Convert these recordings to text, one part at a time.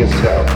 yourself.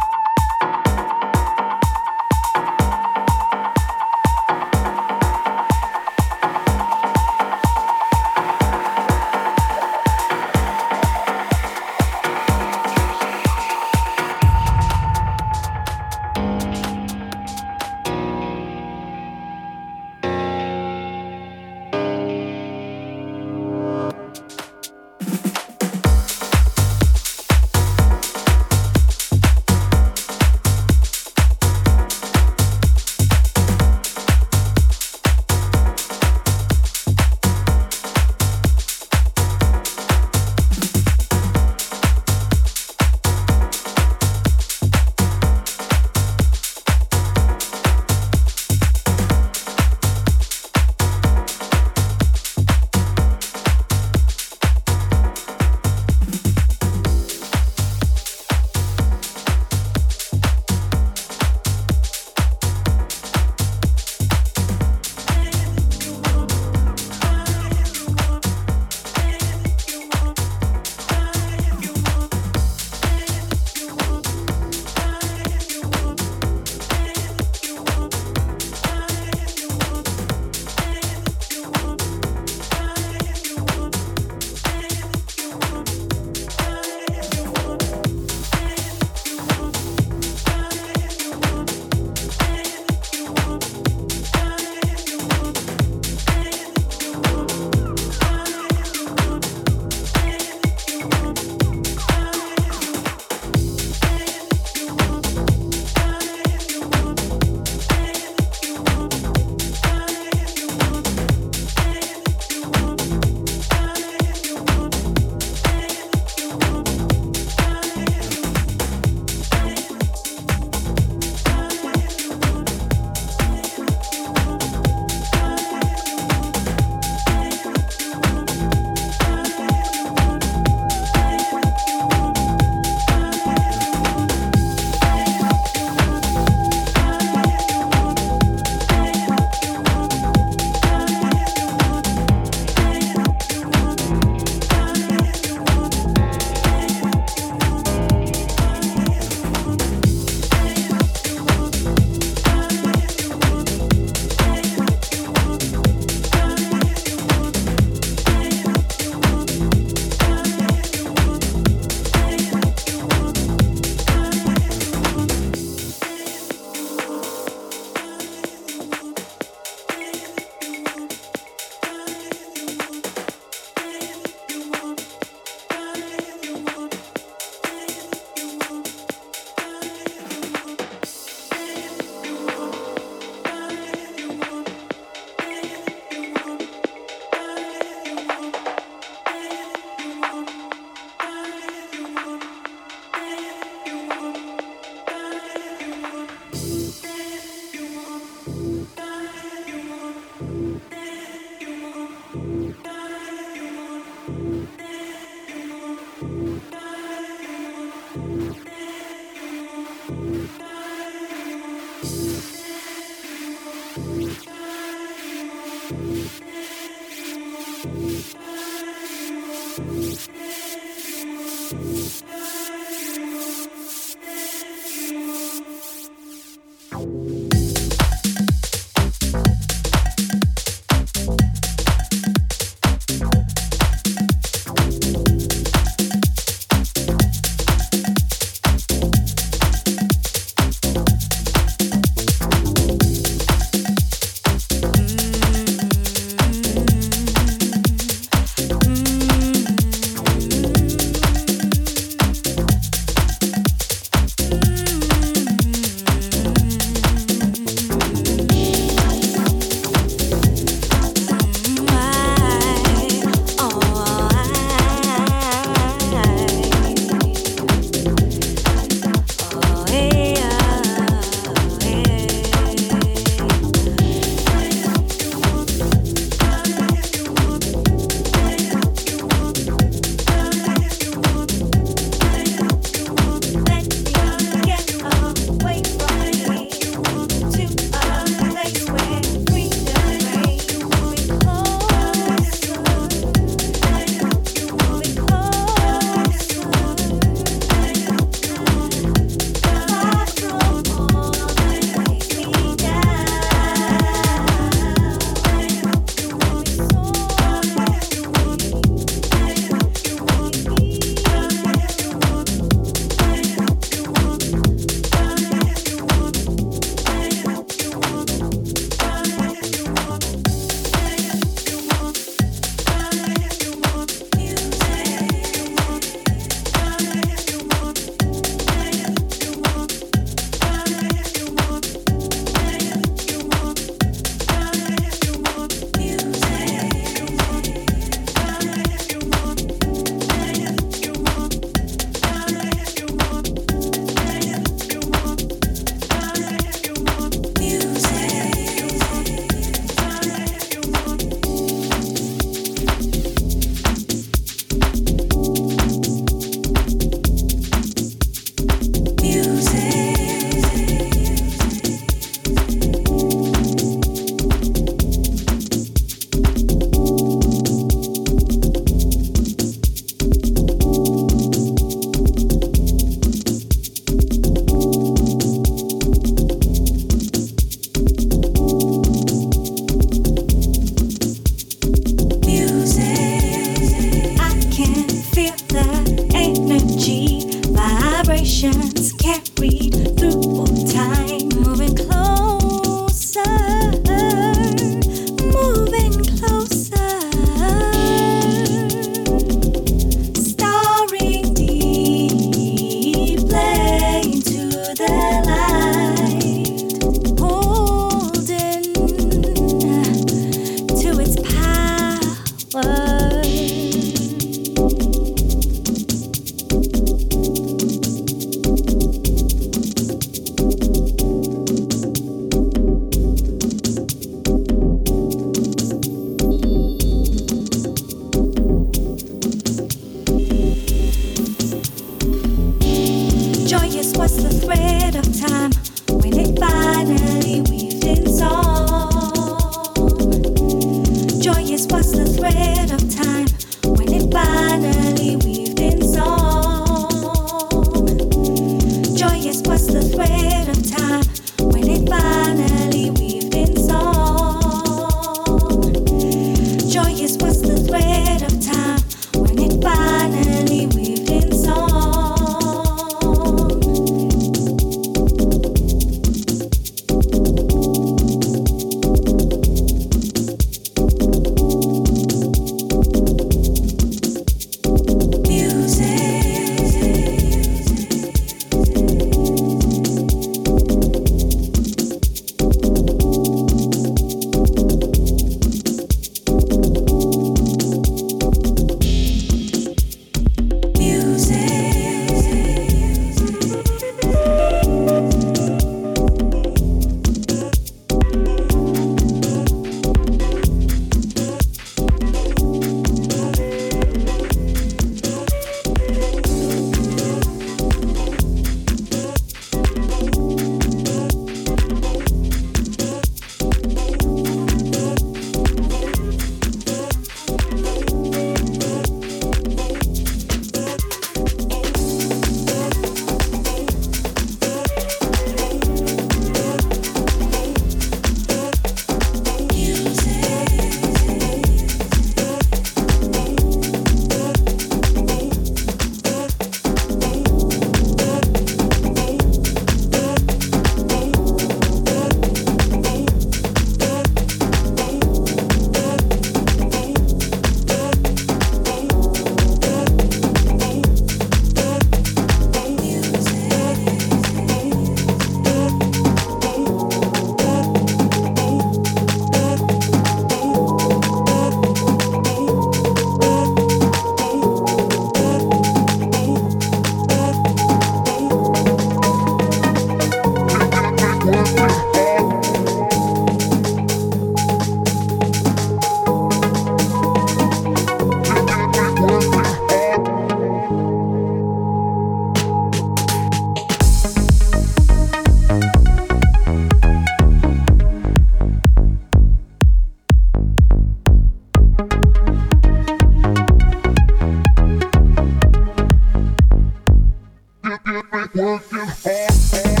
working, working hard.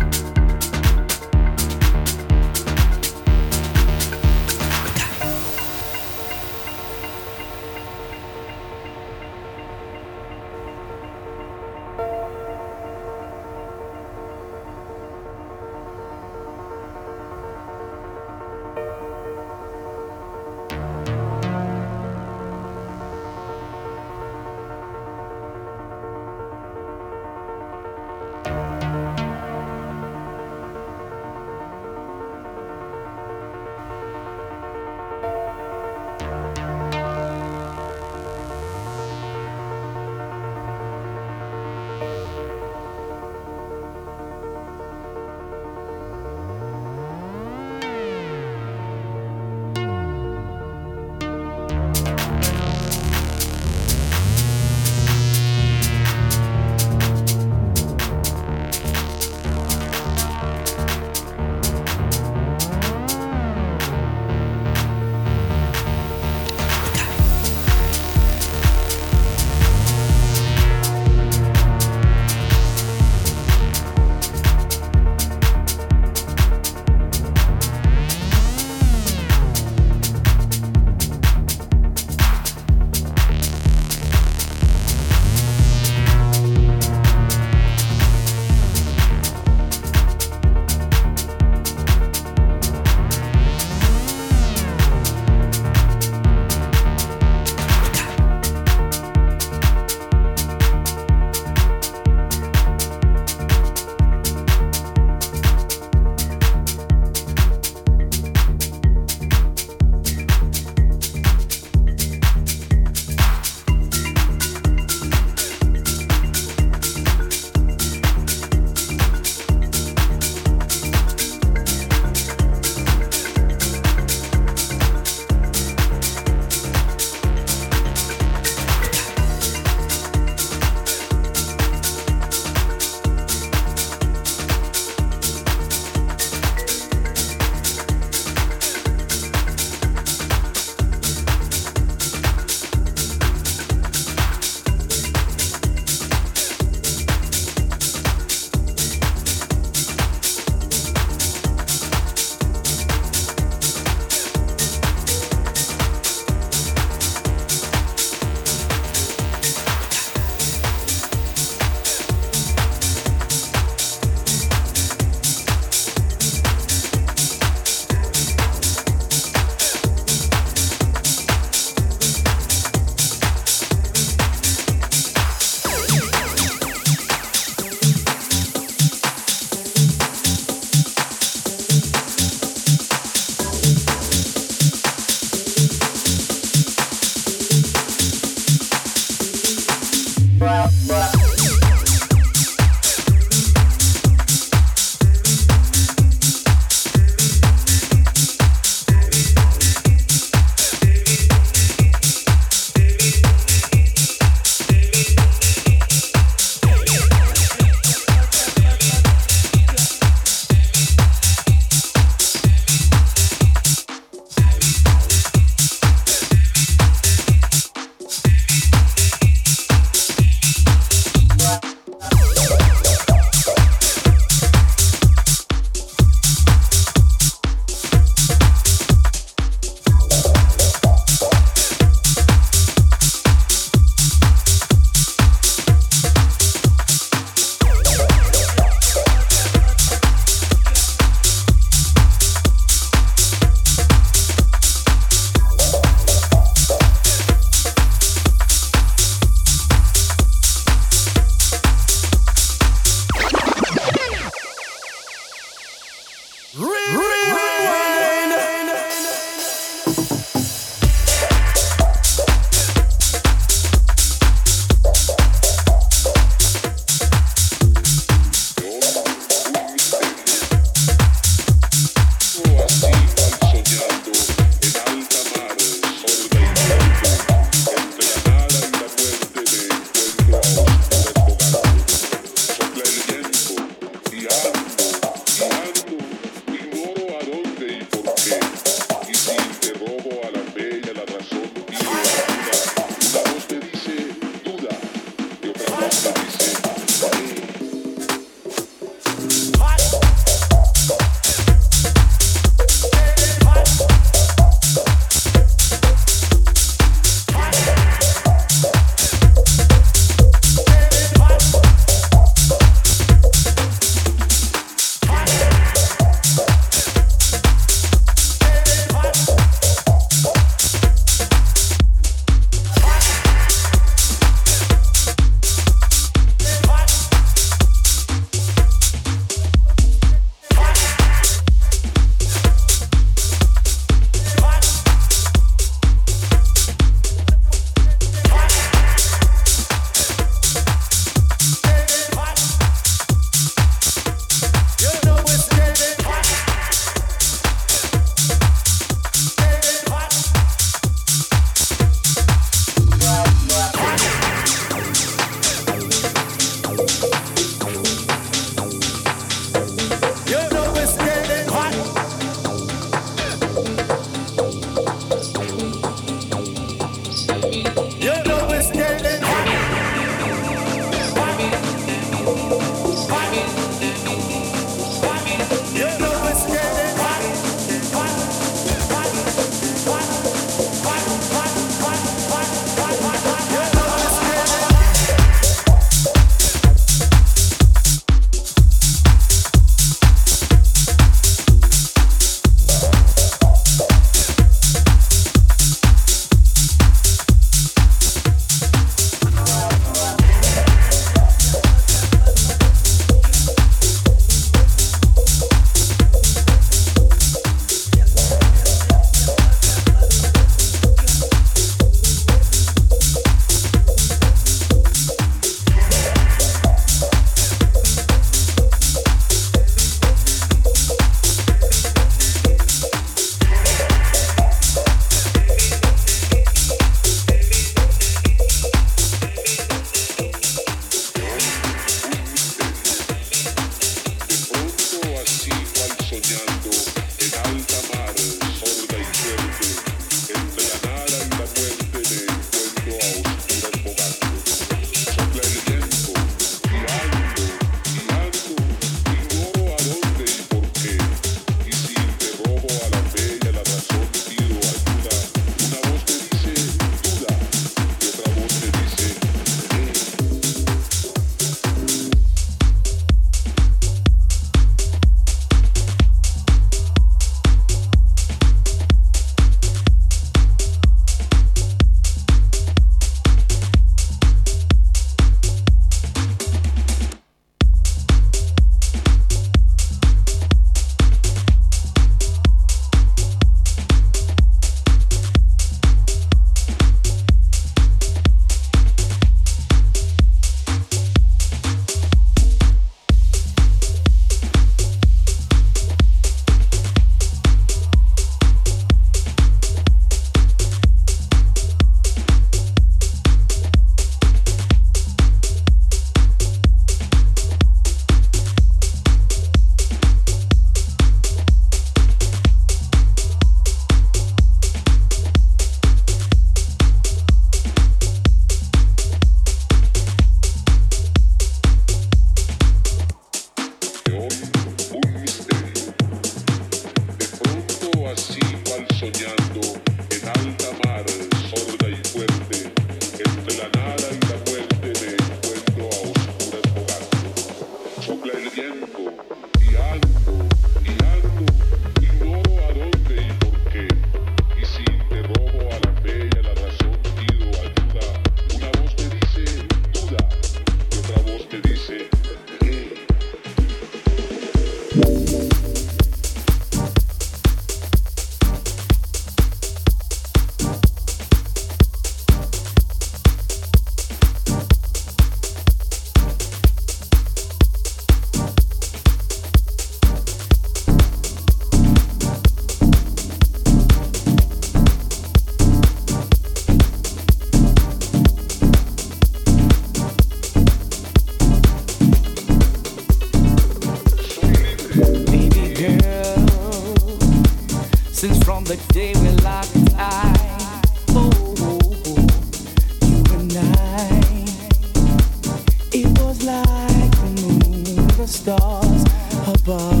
stars above.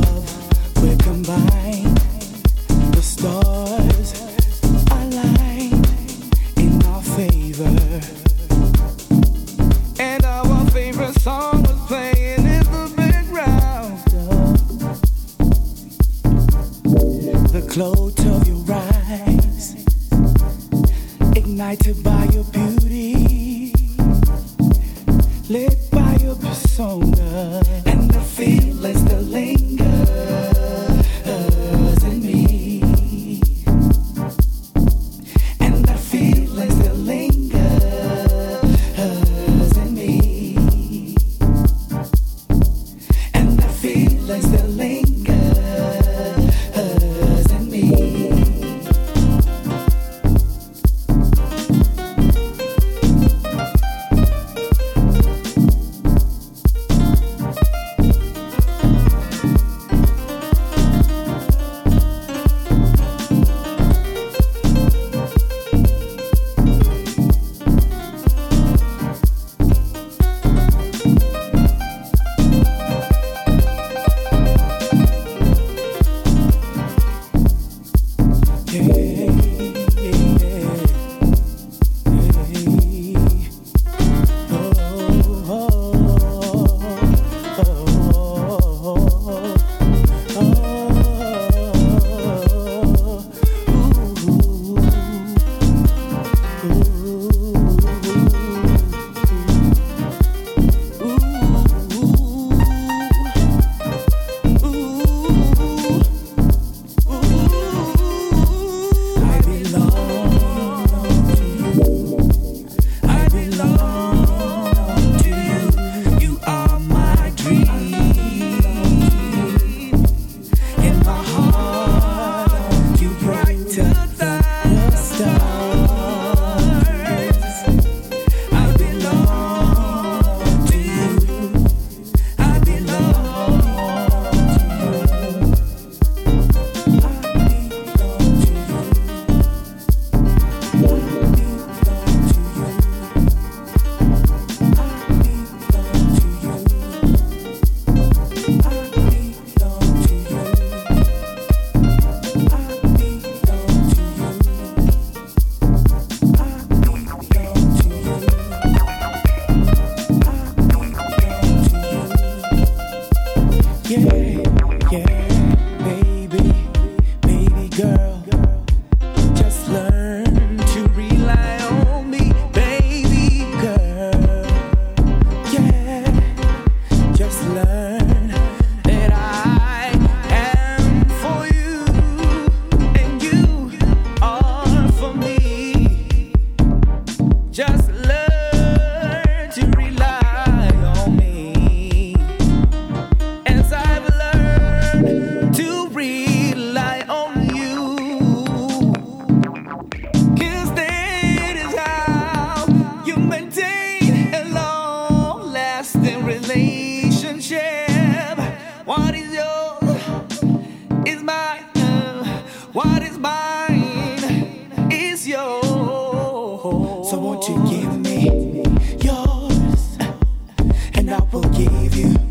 It's time